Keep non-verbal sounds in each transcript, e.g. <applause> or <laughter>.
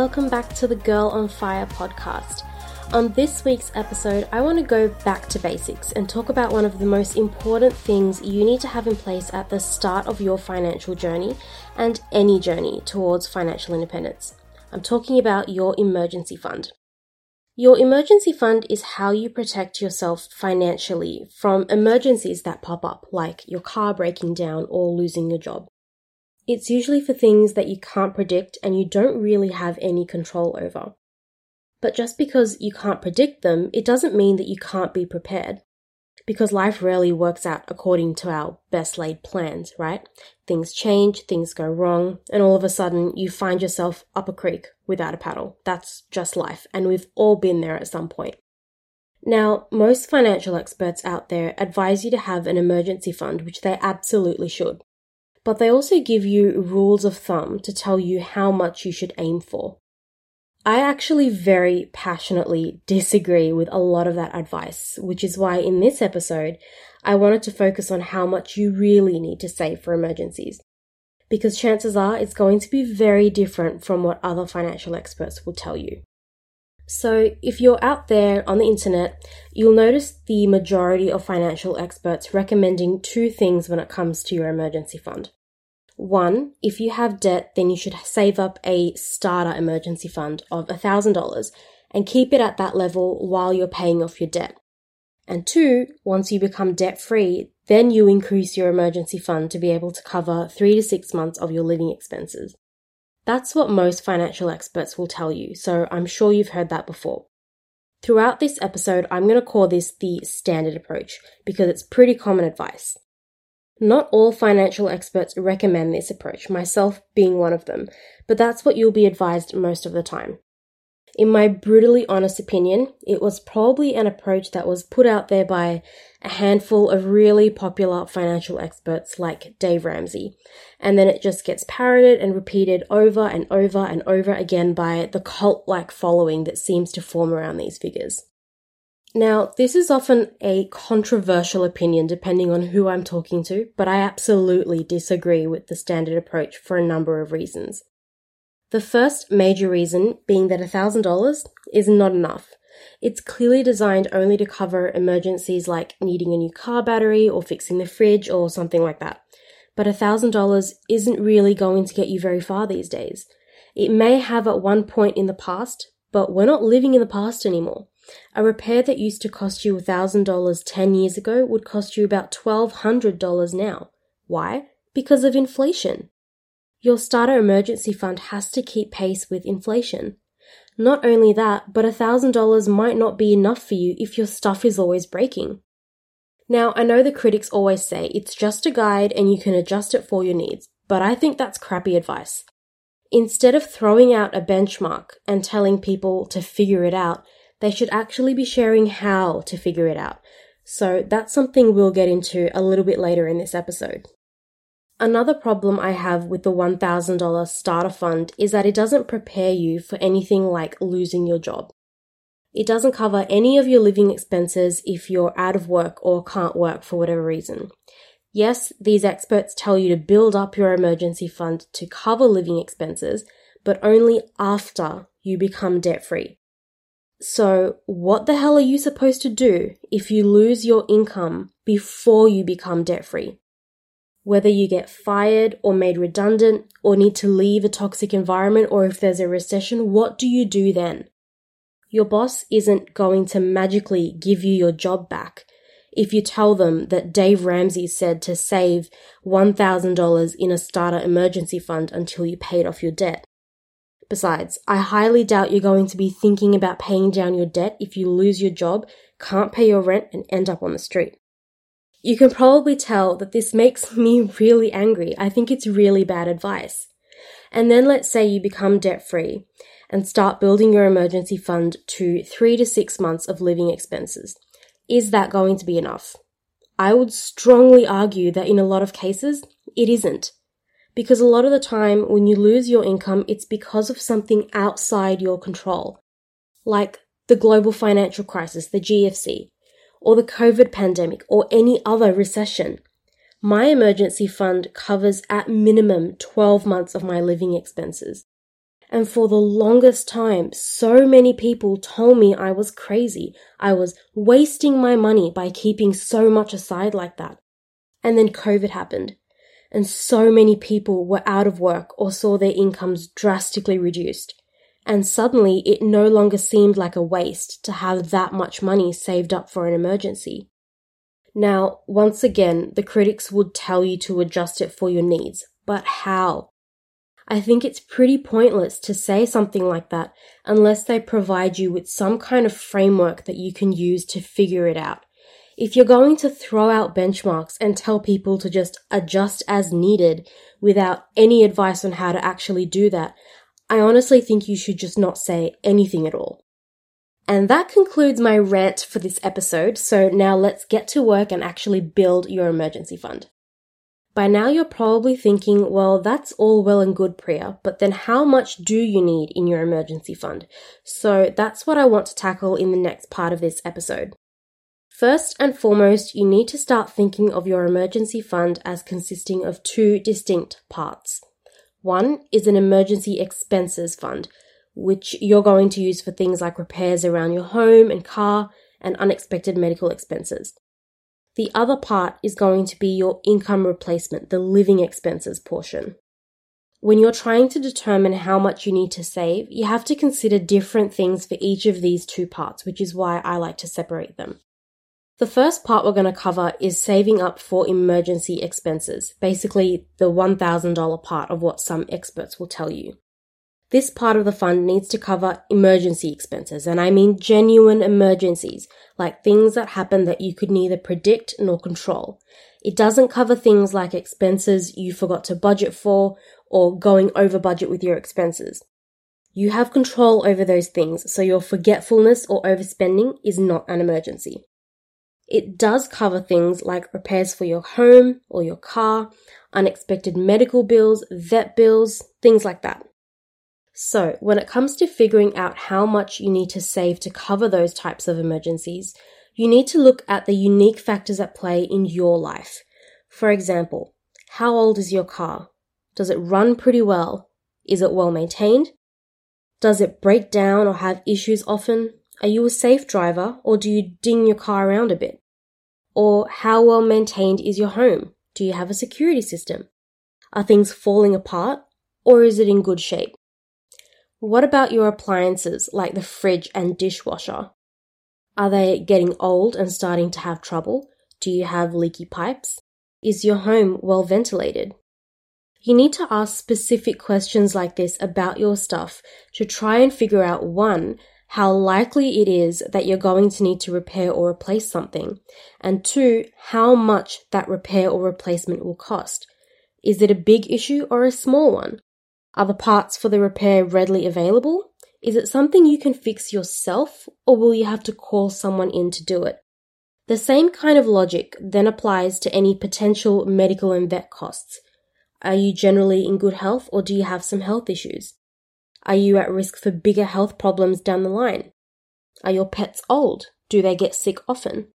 welcome back to the Girl on Fire podcast. On this week's episode, I want to go back to basics and talk about one of the most important things you need to have in place at the start of your financial journey and any journey towards financial independence. I'm talking about your emergency fund. Your emergency fund is how you protect yourself financially from emergencies that pop up, like your car breaking down or losing your job. It's usually for things that you can't predict and you don't really have any control over. But just because you can't predict them, it doesn't mean that you can't be prepared because life rarely works out according to our best laid plans, right? Things change, things go wrong, and all of a sudden you find yourself up a creek without a paddle. That's just life, and we've all been there at some point. Now, most financial experts out there advise you to have an emergency fund, which they absolutely should. But they also give you rules of thumb to tell you how much you should aim for. I actually very passionately disagree with a lot of that advice, which is why in this episode, I wanted to focus on how much you really need to save for emergencies. Because chances are it's going to be very different from what other financial experts will tell you. So, if you're out there on the internet, you'll notice the majority of financial experts recommending two things when it comes to your emergency fund. One, if you have debt, then you should save up a starter emergency fund of $1,000 and keep it at that level while you're paying off your debt. And two, once you become debt free, then you increase your emergency fund to be able to cover three to six months of your living expenses. That's what most financial experts will tell you, so I'm sure you've heard that before. Throughout this episode, I'm going to call this the standard approach because it's pretty common advice. Not all financial experts recommend this approach, myself being one of them, but that's what you'll be advised most of the time. In my brutally honest opinion, it was probably an approach that was put out there by a handful of really popular financial experts like Dave Ramsey, and then it just gets parroted and repeated over and over and over again by the cult like following that seems to form around these figures. Now, this is often a controversial opinion depending on who I'm talking to, but I absolutely disagree with the standard approach for a number of reasons. The first major reason being that $1,000 is not enough. It's clearly designed only to cover emergencies like needing a new car battery or fixing the fridge or something like that. But $1,000 isn't really going to get you very far these days. It may have at one point in the past, but we're not living in the past anymore. A repair that used to cost you $1,000 10 years ago would cost you about $1,200 now. Why? Because of inflation. Your starter emergency fund has to keep pace with inflation. Not only that, but $1,000 might not be enough for you if your stuff is always breaking. Now, I know the critics always say it's just a guide and you can adjust it for your needs, but I think that's crappy advice. Instead of throwing out a benchmark and telling people to figure it out, they should actually be sharing how to figure it out. So that's something we'll get into a little bit later in this episode. Another problem I have with the $1,000 starter fund is that it doesn't prepare you for anything like losing your job. It doesn't cover any of your living expenses if you're out of work or can't work for whatever reason. Yes, these experts tell you to build up your emergency fund to cover living expenses, but only after you become debt free. So, what the hell are you supposed to do if you lose your income before you become debt free? Whether you get fired or made redundant or need to leave a toxic environment or if there's a recession, what do you do then? Your boss isn't going to magically give you your job back if you tell them that Dave Ramsey said to save $1,000 in a starter emergency fund until you paid off your debt. Besides, I highly doubt you're going to be thinking about paying down your debt if you lose your job, can't pay your rent, and end up on the street. You can probably tell that this makes <laughs> me really angry. I think it's really bad advice. And then let's say you become debt free and start building your emergency fund to three to six months of living expenses. Is that going to be enough? I would strongly argue that in a lot of cases, it isn't. Because a lot of the time, when you lose your income, it's because of something outside your control, like the global financial crisis, the GFC, or the COVID pandemic, or any other recession. My emergency fund covers at minimum 12 months of my living expenses. And for the longest time, so many people told me I was crazy. I was wasting my money by keeping so much aside like that. And then COVID happened. And so many people were out of work or saw their incomes drastically reduced. And suddenly it no longer seemed like a waste to have that much money saved up for an emergency. Now, once again, the critics would tell you to adjust it for your needs, but how? I think it's pretty pointless to say something like that unless they provide you with some kind of framework that you can use to figure it out. If you're going to throw out benchmarks and tell people to just adjust as needed without any advice on how to actually do that, I honestly think you should just not say anything at all. And that concludes my rant for this episode. So now let's get to work and actually build your emergency fund. By now you're probably thinking, well, that's all well and good, Priya, but then how much do you need in your emergency fund? So that's what I want to tackle in the next part of this episode. First and foremost, you need to start thinking of your emergency fund as consisting of two distinct parts. One is an emergency expenses fund, which you're going to use for things like repairs around your home and car and unexpected medical expenses. The other part is going to be your income replacement, the living expenses portion. When you're trying to determine how much you need to save, you have to consider different things for each of these two parts, which is why I like to separate them. The first part we're going to cover is saving up for emergency expenses, basically the $1,000 part of what some experts will tell you. This part of the fund needs to cover emergency expenses, and I mean genuine emergencies, like things that happen that you could neither predict nor control. It doesn't cover things like expenses you forgot to budget for or going over budget with your expenses. You have control over those things, so your forgetfulness or overspending is not an emergency. It does cover things like repairs for your home or your car, unexpected medical bills, vet bills, things like that. So, when it comes to figuring out how much you need to save to cover those types of emergencies, you need to look at the unique factors at play in your life. For example, how old is your car? Does it run pretty well? Is it well maintained? Does it break down or have issues often? Are you a safe driver or do you ding your car around a bit? Or how well maintained is your home? Do you have a security system? Are things falling apart or is it in good shape? What about your appliances like the fridge and dishwasher? Are they getting old and starting to have trouble? Do you have leaky pipes? Is your home well ventilated? You need to ask specific questions like this about your stuff to try and figure out one, how likely it is that you're going to need to repair or replace something, and two, how much that repair or replacement will cost. Is it a big issue or a small one? Are the parts for the repair readily available? Is it something you can fix yourself or will you have to call someone in to do it? The same kind of logic then applies to any potential medical and vet costs. Are you generally in good health or do you have some health issues? Are you at risk for bigger health problems down the line? Are your pets old? Do they get sick often?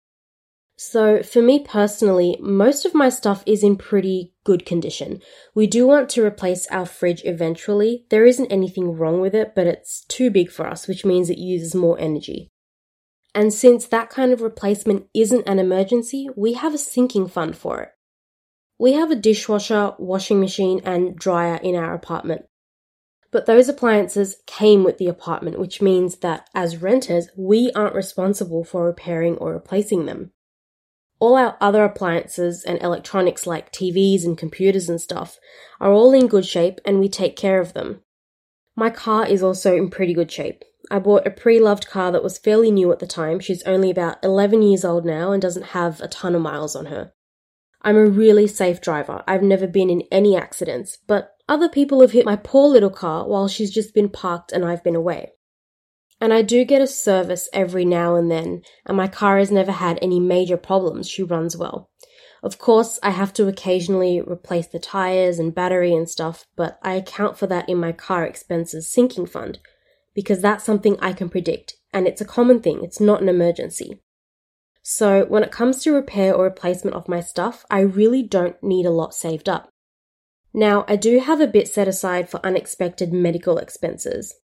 So, for me personally, most of my stuff is in pretty good condition. We do want to replace our fridge eventually. There isn't anything wrong with it, but it's too big for us, which means it uses more energy. And since that kind of replacement isn't an emergency, we have a sinking fund for it. We have a dishwasher, washing machine, and dryer in our apartment. But those appliances came with the apartment, which means that as renters, we aren't responsible for repairing or replacing them all our other appliances and electronics like TVs and computers and stuff are all in good shape and we take care of them. My car is also in pretty good shape. I bought a pre loved car that was fairly new at the time. She's only about 11 years old now and doesn't have a ton of miles on her. I'm a really safe driver. I've never been in any accidents, but other people have hit my poor little car while she's just been parked and I've been away. And I do get a service every now and then, and my car has never had any major problems. She runs well. Of course, I have to occasionally replace the tires and battery and stuff, but I account for that in my car expenses sinking fund because that's something I can predict and it's a common thing, it's not an emergency. So, when it comes to repair or replacement of my stuff, I really don't need a lot saved up. Now, I do have a bit set aside for unexpected medical expenses.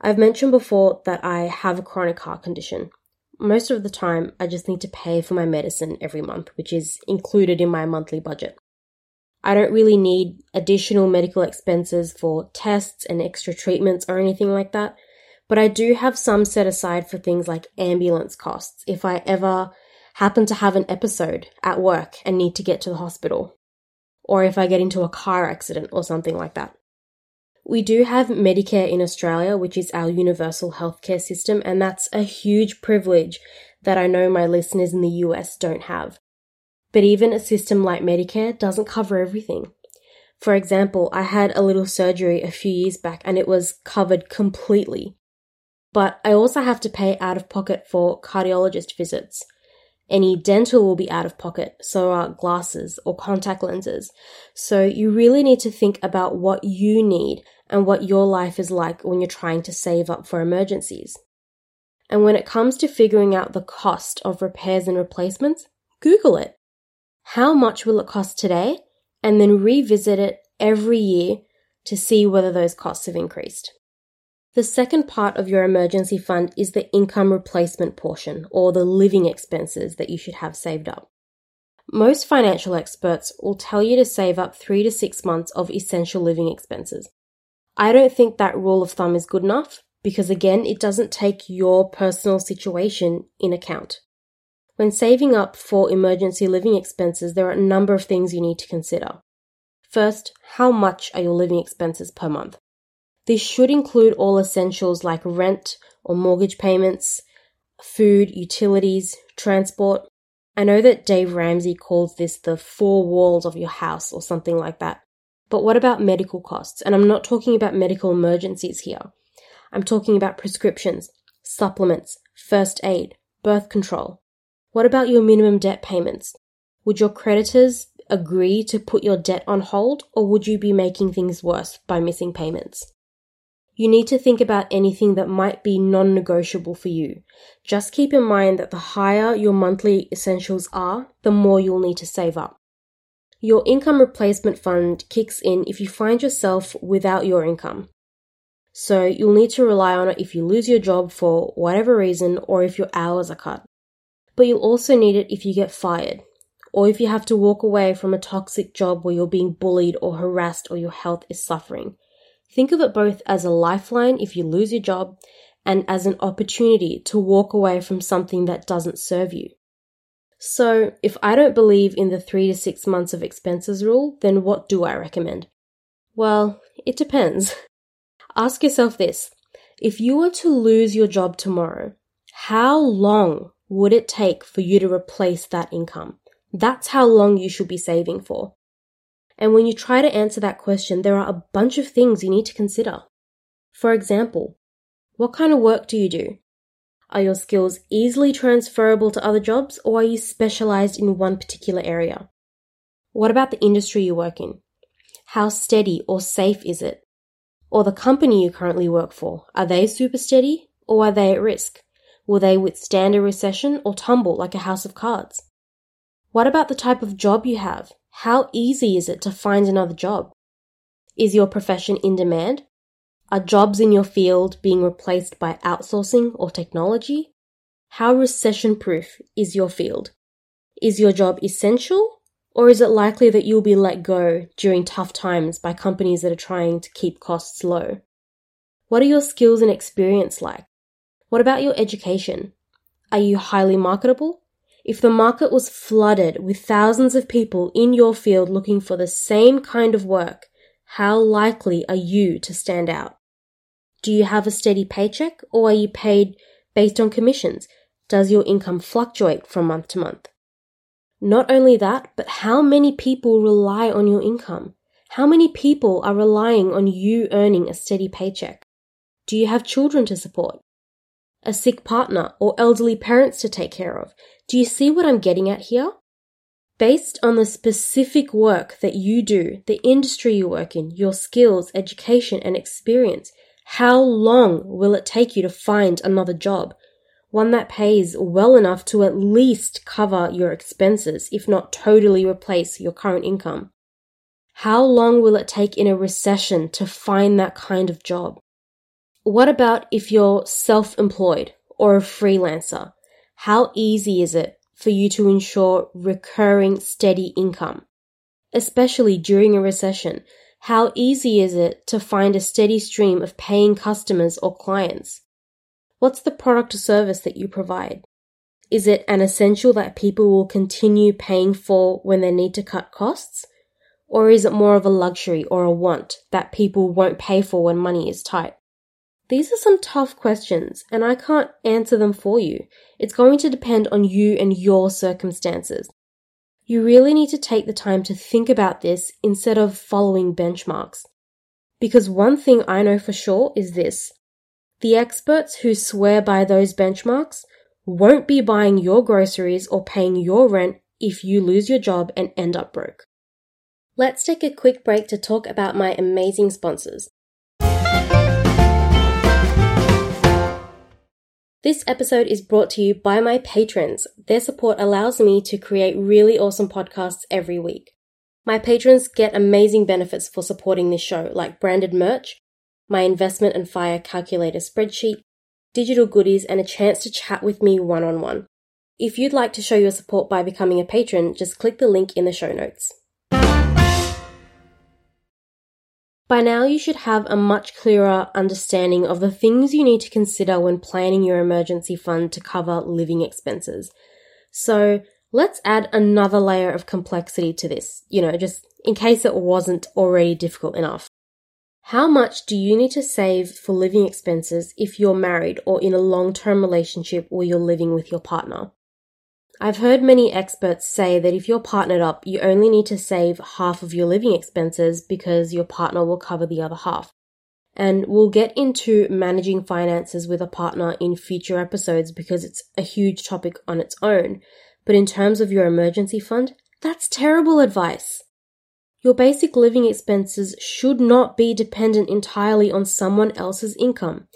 I've mentioned before that I have a chronic heart condition. Most of the time, I just need to pay for my medicine every month, which is included in my monthly budget. I don't really need additional medical expenses for tests and extra treatments or anything like that, but I do have some set aside for things like ambulance costs if I ever happen to have an episode at work and need to get to the hospital, or if I get into a car accident or something like that. We do have Medicare in Australia, which is our universal healthcare system, and that's a huge privilege that I know my listeners in the US don't have. But even a system like Medicare doesn't cover everything. For example, I had a little surgery a few years back and it was covered completely. But I also have to pay out of pocket for cardiologist visits. Any dental will be out of pocket, so are glasses or contact lenses. So you really need to think about what you need and what your life is like when you're trying to save up for emergencies. And when it comes to figuring out the cost of repairs and replacements, Google it. How much will it cost today? And then revisit it every year to see whether those costs have increased. The second part of your emergency fund is the income replacement portion or the living expenses that you should have saved up. Most financial experts will tell you to save up three to six months of essential living expenses. I don't think that rule of thumb is good enough because again, it doesn't take your personal situation in account. When saving up for emergency living expenses, there are a number of things you need to consider. First, how much are your living expenses per month? This should include all essentials like rent or mortgage payments, food, utilities, transport. I know that Dave Ramsey calls this the four walls of your house or something like that. But what about medical costs? And I'm not talking about medical emergencies here. I'm talking about prescriptions, supplements, first aid, birth control. What about your minimum debt payments? Would your creditors agree to put your debt on hold, or would you be making things worse by missing payments? You need to think about anything that might be non negotiable for you. Just keep in mind that the higher your monthly essentials are, the more you'll need to save up. Your income replacement fund kicks in if you find yourself without your income. So you'll need to rely on it if you lose your job for whatever reason or if your hours are cut. But you'll also need it if you get fired or if you have to walk away from a toxic job where you're being bullied or harassed or your health is suffering. Think of it both as a lifeline if you lose your job and as an opportunity to walk away from something that doesn't serve you. So, if I don't believe in the three to six months of expenses rule, then what do I recommend? Well, it depends. <laughs> Ask yourself this if you were to lose your job tomorrow, how long would it take for you to replace that income? That's how long you should be saving for. And when you try to answer that question, there are a bunch of things you need to consider. For example, what kind of work do you do? Are your skills easily transferable to other jobs or are you specialized in one particular area? What about the industry you work in? How steady or safe is it? Or the company you currently work for, are they super steady or are they at risk? Will they withstand a recession or tumble like a house of cards? What about the type of job you have? How easy is it to find another job? Is your profession in demand? Are jobs in your field being replaced by outsourcing or technology? How recession proof is your field? Is your job essential? Or is it likely that you'll be let go during tough times by companies that are trying to keep costs low? What are your skills and experience like? What about your education? Are you highly marketable? If the market was flooded with thousands of people in your field looking for the same kind of work, how likely are you to stand out? Do you have a steady paycheck or are you paid based on commissions? Does your income fluctuate from month to month? Not only that, but how many people rely on your income? How many people are relying on you earning a steady paycheck? Do you have children to support? A sick partner or elderly parents to take care of? Do you see what I'm getting at here? Based on the specific work that you do, the industry you work in, your skills, education, and experience, how long will it take you to find another job? One that pays well enough to at least cover your expenses, if not totally replace your current income. How long will it take in a recession to find that kind of job? What about if you're self employed or a freelancer? How easy is it for you to ensure recurring steady income? Especially during a recession, how easy is it to find a steady stream of paying customers or clients? What's the product or service that you provide? Is it an essential that people will continue paying for when they need to cut costs? Or is it more of a luxury or a want that people won't pay for when money is tight? These are some tough questions, and I can't answer them for you. It's going to depend on you and your circumstances. You really need to take the time to think about this instead of following benchmarks. Because one thing I know for sure is this the experts who swear by those benchmarks won't be buying your groceries or paying your rent if you lose your job and end up broke. Let's take a quick break to talk about my amazing sponsors. This episode is brought to you by my patrons. Their support allows me to create really awesome podcasts every week. My patrons get amazing benefits for supporting this show, like branded merch, my investment and fire calculator spreadsheet, digital goodies, and a chance to chat with me one on one. If you'd like to show your support by becoming a patron, just click the link in the show notes. By now, you should have a much clearer understanding of the things you need to consider when planning your emergency fund to cover living expenses. So, let's add another layer of complexity to this, you know, just in case it wasn't already difficult enough. How much do you need to save for living expenses if you're married or in a long term relationship where you're living with your partner? I've heard many experts say that if you're partnered up, you only need to save half of your living expenses because your partner will cover the other half. And we'll get into managing finances with a partner in future episodes because it's a huge topic on its own. But in terms of your emergency fund, that's terrible advice. Your basic living expenses should not be dependent entirely on someone else's income,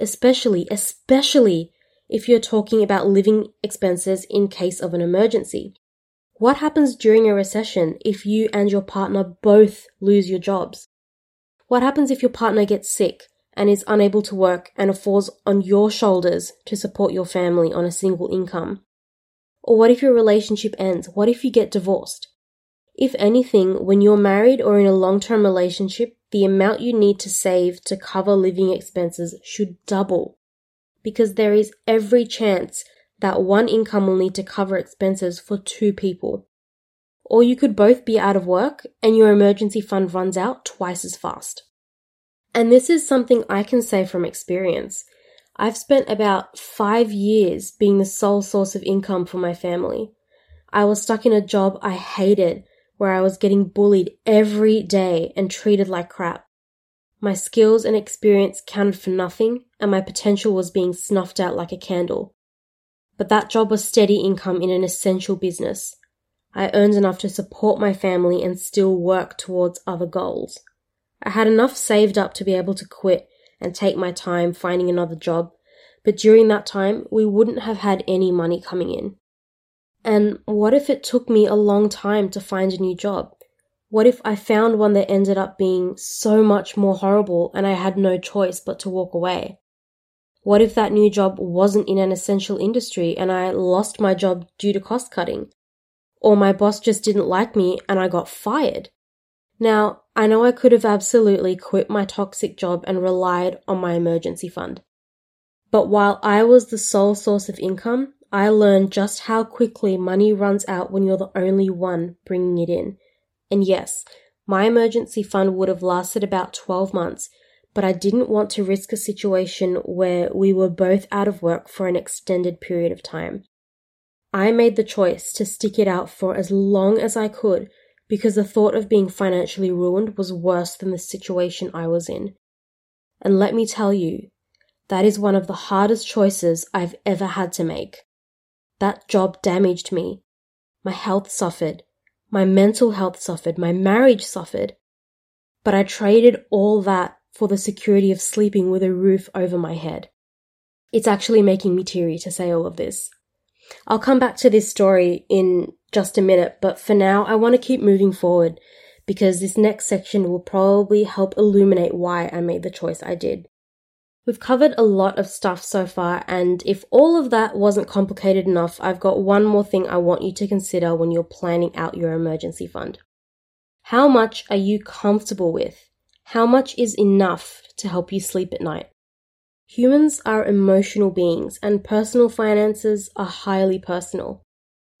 especially, especially if you're talking about living expenses in case of an emergency. What happens during a recession if you and your partner both lose your jobs? What happens if your partner gets sick and is unable to work and falls on your shoulders to support your family on a single income? Or what if your relationship ends? What if you get divorced? If anything, when you're married or in a long term relationship, the amount you need to save to cover living expenses should double because there is every chance that one income will need to cover expenses for two people. Or you could both be out of work and your emergency fund runs out twice as fast. And this is something I can say from experience. I've spent about five years being the sole source of income for my family. I was stuck in a job I hated where I was getting bullied every day and treated like crap. My skills and experience counted for nothing, and my potential was being snuffed out like a candle. But that job was steady income in an essential business. I earned enough to support my family and still work towards other goals. I had enough saved up to be able to quit and take my time finding another job, but during that time, we wouldn't have had any money coming in. And what if it took me a long time to find a new job? What if I found one that ended up being so much more horrible and I had no choice but to walk away? What if that new job wasn't in an essential industry and I lost my job due to cost cutting? Or my boss just didn't like me and I got fired? Now, I know I could have absolutely quit my toxic job and relied on my emergency fund. But while I was the sole source of income, I learned just how quickly money runs out when you're the only one bringing it in and yes, my emergency fund would have lasted about 12 months, but I didn't want to risk a situation where we were both out of work for an extended period of time. I made the choice to stick it out for as long as I could because the thought of being financially ruined was worse than the situation I was in. And let me tell you, that is one of the hardest choices I've ever had to make. That job damaged me. My health suffered. My mental health suffered. My marriage suffered. But I traded all that for the security of sleeping with a roof over my head. It's actually making me teary to say all of this. I'll come back to this story in just a minute, but for now, I want to keep moving forward because this next section will probably help illuminate why I made the choice I did. We've covered a lot of stuff so far, and if all of that wasn't complicated enough, I've got one more thing I want you to consider when you're planning out your emergency fund. How much are you comfortable with? How much is enough to help you sleep at night? Humans are emotional beings, and personal finances are highly personal.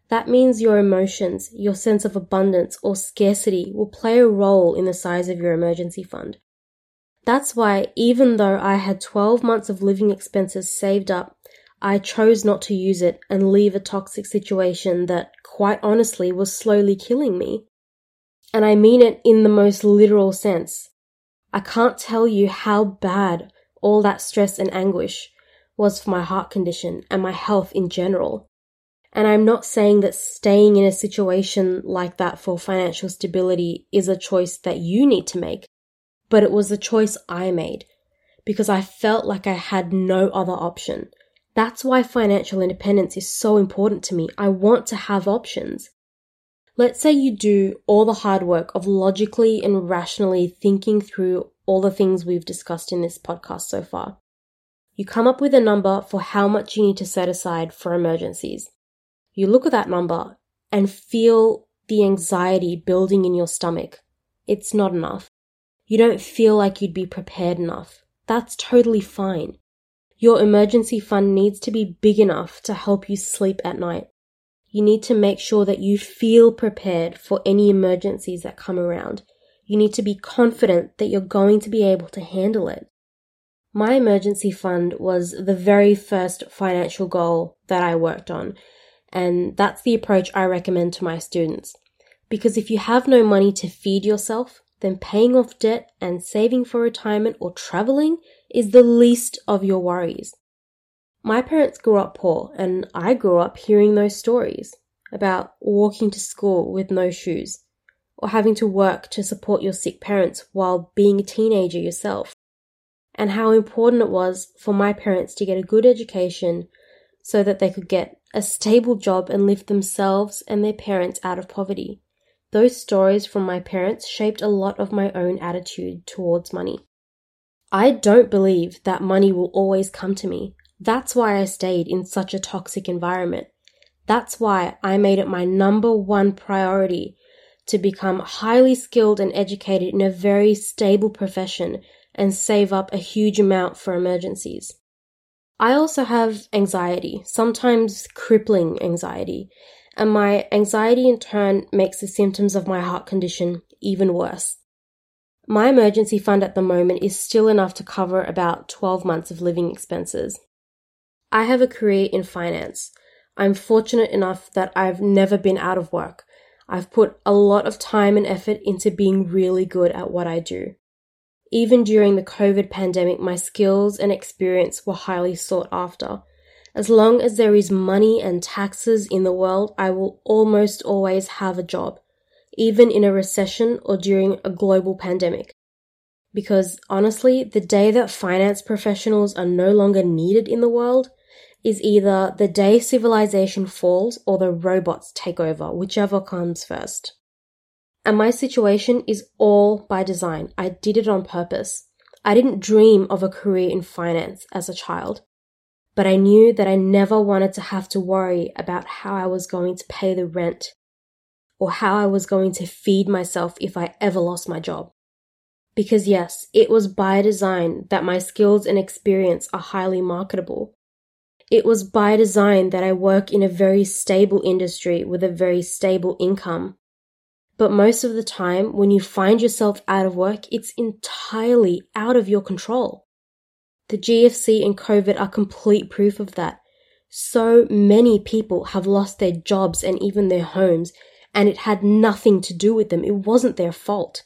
That means your emotions, your sense of abundance or scarcity will play a role in the size of your emergency fund. That's why, even though I had 12 months of living expenses saved up, I chose not to use it and leave a toxic situation that, quite honestly, was slowly killing me. And I mean it in the most literal sense. I can't tell you how bad all that stress and anguish was for my heart condition and my health in general. And I'm not saying that staying in a situation like that for financial stability is a choice that you need to make but it was the choice I made because I felt like I had no other option. That's why financial independence is so important to me. I want to have options. Let's say you do all the hard work of logically and rationally thinking through all the things we've discussed in this podcast so far. You come up with a number for how much you need to set aside for emergencies. You look at that number and feel the anxiety building in your stomach. It's not enough. You don't feel like you'd be prepared enough. That's totally fine. Your emergency fund needs to be big enough to help you sleep at night. You need to make sure that you feel prepared for any emergencies that come around. You need to be confident that you're going to be able to handle it. My emergency fund was the very first financial goal that I worked on, and that's the approach I recommend to my students. Because if you have no money to feed yourself, then paying off debt and saving for retirement or traveling is the least of your worries. My parents grew up poor, and I grew up hearing those stories about walking to school with no shoes, or having to work to support your sick parents while being a teenager yourself, and how important it was for my parents to get a good education so that they could get a stable job and lift themselves and their parents out of poverty. Those stories from my parents shaped a lot of my own attitude towards money. I don't believe that money will always come to me. That's why I stayed in such a toxic environment. That's why I made it my number one priority to become highly skilled and educated in a very stable profession and save up a huge amount for emergencies. I also have anxiety, sometimes crippling anxiety, and my anxiety in turn makes the symptoms of my heart condition even worse. My emergency fund at the moment is still enough to cover about 12 months of living expenses. I have a career in finance. I'm fortunate enough that I've never been out of work. I've put a lot of time and effort into being really good at what I do. Even during the COVID pandemic, my skills and experience were highly sought after. As long as there is money and taxes in the world, I will almost always have a job, even in a recession or during a global pandemic. Because honestly, the day that finance professionals are no longer needed in the world is either the day civilization falls or the robots take over, whichever comes first. And my situation is all by design. I did it on purpose. I didn't dream of a career in finance as a child but I knew that I never wanted to have to worry about how I was going to pay the rent or how I was going to feed myself if I ever lost my job. Because yes, it was by design that my skills and experience are highly marketable. It was by design that I work in a very stable industry with a very stable income. But most of the time, when you find yourself out of work, it's entirely out of your control. The GFC and COVID are complete proof of that. So many people have lost their jobs and even their homes, and it had nothing to do with them. It wasn't their fault.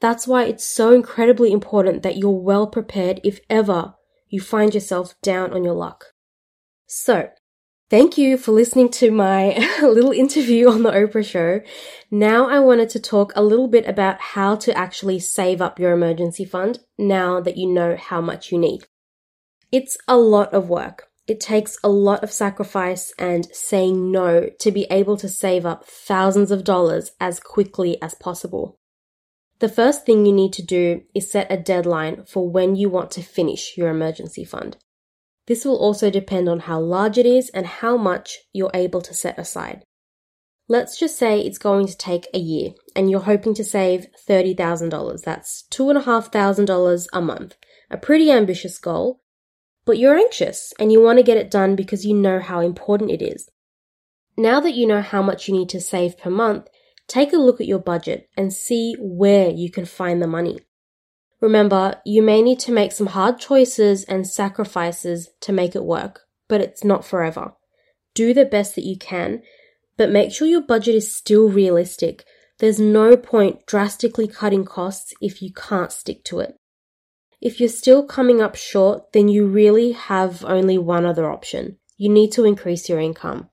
That's why it's so incredibly important that you're well prepared if ever you find yourself down on your luck. So, Thank you for listening to my <laughs> little interview on the Oprah show. Now I wanted to talk a little bit about how to actually save up your emergency fund now that you know how much you need. It's a lot of work. It takes a lot of sacrifice and saying no to be able to save up thousands of dollars as quickly as possible. The first thing you need to do is set a deadline for when you want to finish your emergency fund. This will also depend on how large it is and how much you're able to set aside. Let's just say it's going to take a year and you're hoping to save $30,000. That's $2,500 a month. A pretty ambitious goal, but you're anxious and you want to get it done because you know how important it is. Now that you know how much you need to save per month, take a look at your budget and see where you can find the money. Remember, you may need to make some hard choices and sacrifices to make it work, but it's not forever. Do the best that you can, but make sure your budget is still realistic. There's no point drastically cutting costs if you can't stick to it. If you're still coming up short, then you really have only one other option. You need to increase your income.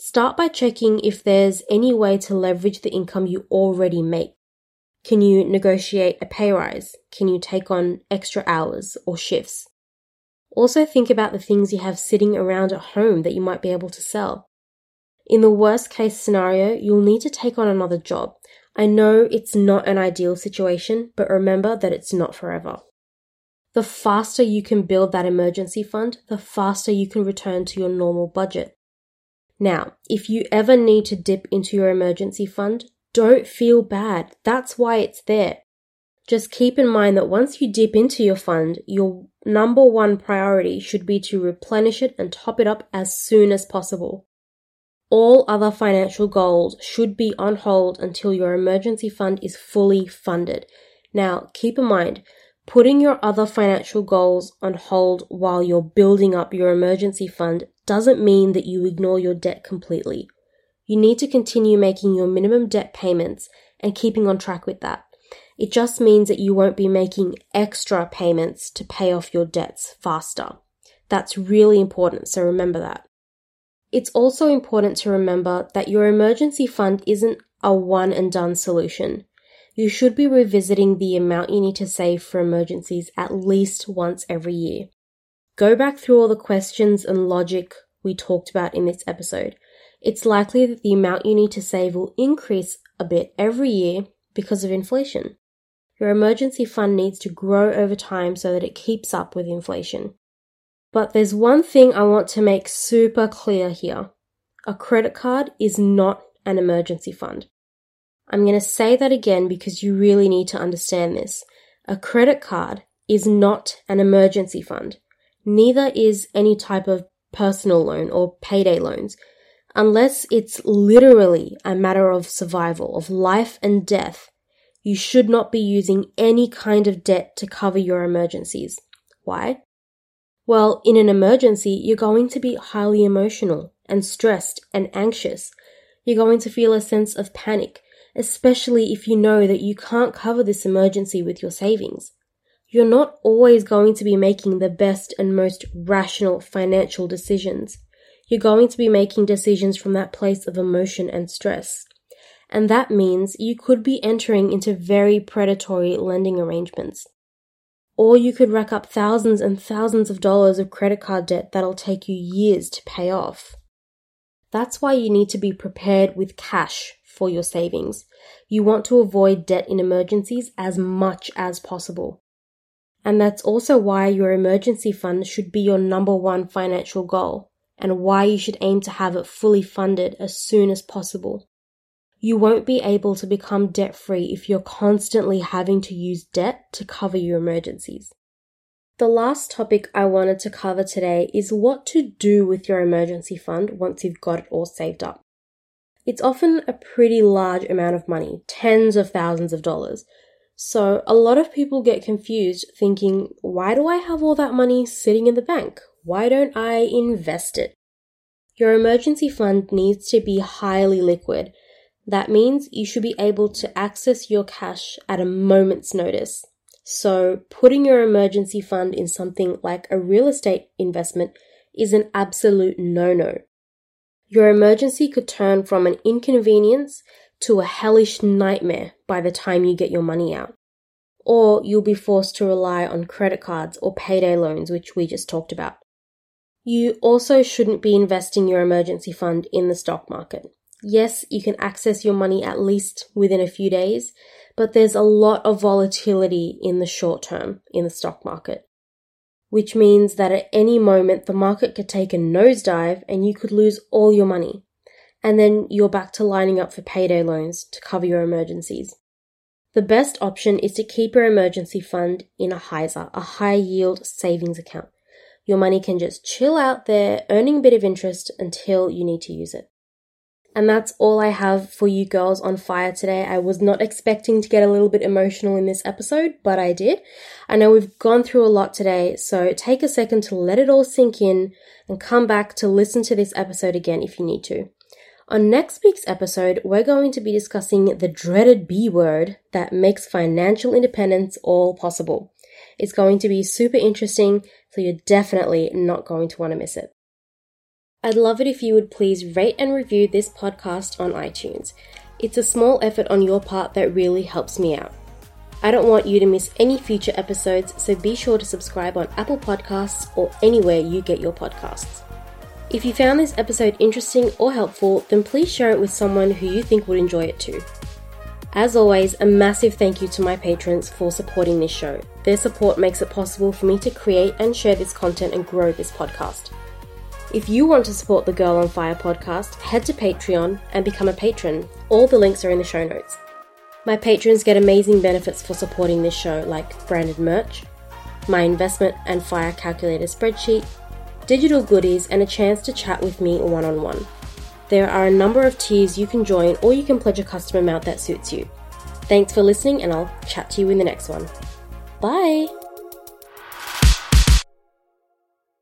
Start by checking if there's any way to leverage the income you already make. Can you negotiate a pay rise? Can you take on extra hours or shifts? Also think about the things you have sitting around at home that you might be able to sell. In the worst case scenario, you'll need to take on another job. I know it's not an ideal situation, but remember that it's not forever. The faster you can build that emergency fund, the faster you can return to your normal budget. Now, if you ever need to dip into your emergency fund, don't feel bad. That's why it's there. Just keep in mind that once you dip into your fund, your number one priority should be to replenish it and top it up as soon as possible. All other financial goals should be on hold until your emergency fund is fully funded. Now, keep in mind, putting your other financial goals on hold while you're building up your emergency fund doesn't mean that you ignore your debt completely you need to continue making your minimum debt payments and keeping on track with that. It just means that you won't be making extra payments to pay off your debts faster. That's really important, so remember that. It's also important to remember that your emergency fund isn't a one and done solution. You should be revisiting the amount you need to save for emergencies at least once every year. Go back through all the questions and logic we talked about in this episode it's likely that the amount you need to save will increase a bit every year because of inflation. Your emergency fund needs to grow over time so that it keeps up with inflation. But there's one thing I want to make super clear here. A credit card is not an emergency fund. I'm going to say that again because you really need to understand this. A credit card is not an emergency fund. Neither is any type of personal loan or payday loans unless it's literally a matter of survival, of life and death, you should not be using any kind of debt to cover your emergencies. Why? Well, in an emergency, you're going to be highly emotional and stressed and anxious. You're going to feel a sense of panic, especially if you know that you can't cover this emergency with your savings. You're not always going to be making the best and most rational financial decisions you're going to be making decisions from that place of emotion and stress. And that means you could be entering into very predatory lending arrangements. Or you could rack up thousands and thousands of dollars of credit card debt that'll take you years to pay off. That's why you need to be prepared with cash for your savings. You want to avoid debt in emergencies as much as possible. And that's also why your emergency fund should be your number one financial goal and why you should aim to have it fully funded as soon as possible. You won't be able to become debt free if you're constantly having to use debt to cover your emergencies. The last topic I wanted to cover today is what to do with your emergency fund once you've got it all saved up. It's often a pretty large amount of money, tens of thousands of dollars. So a lot of people get confused thinking, why do I have all that money sitting in the bank? Why don't I invest it? Your emergency fund needs to be highly liquid. That means you should be able to access your cash at a moment's notice. So, putting your emergency fund in something like a real estate investment is an absolute no no. Your emergency could turn from an inconvenience to a hellish nightmare by the time you get your money out. Or you'll be forced to rely on credit cards or payday loans, which we just talked about. You also shouldn't be investing your emergency fund in the stock market. Yes, you can access your money at least within a few days, but there's a lot of volatility in the short term in the stock market, which means that at any moment the market could take a nosedive and you could lose all your money. And then you're back to lining up for payday loans to cover your emergencies. The best option is to keep your emergency fund in a HISA, a high yield savings account. Your money can just chill out there, earning a bit of interest until you need to use it. And that's all I have for you girls on fire today. I was not expecting to get a little bit emotional in this episode, but I did. I know we've gone through a lot today, so take a second to let it all sink in and come back to listen to this episode again if you need to. On next week's episode, we're going to be discussing the dreaded B word that makes financial independence all possible. It's going to be super interesting, so you're definitely not going to want to miss it. I'd love it if you would please rate and review this podcast on iTunes. It's a small effort on your part that really helps me out. I don't want you to miss any future episodes, so be sure to subscribe on Apple Podcasts or anywhere you get your podcasts. If you found this episode interesting or helpful, then please share it with someone who you think would enjoy it too. As always, a massive thank you to my patrons for supporting this show. Their support makes it possible for me to create and share this content and grow this podcast. If you want to support the Girl on Fire podcast, head to Patreon and become a patron. All the links are in the show notes. My patrons get amazing benefits for supporting this show, like branded merch, my investment and fire calculator spreadsheet, digital goodies, and a chance to chat with me one on one. There are a number of tiers you can join, or you can pledge a custom amount that suits you. Thanks for listening, and I'll chat to you in the next one. Bye!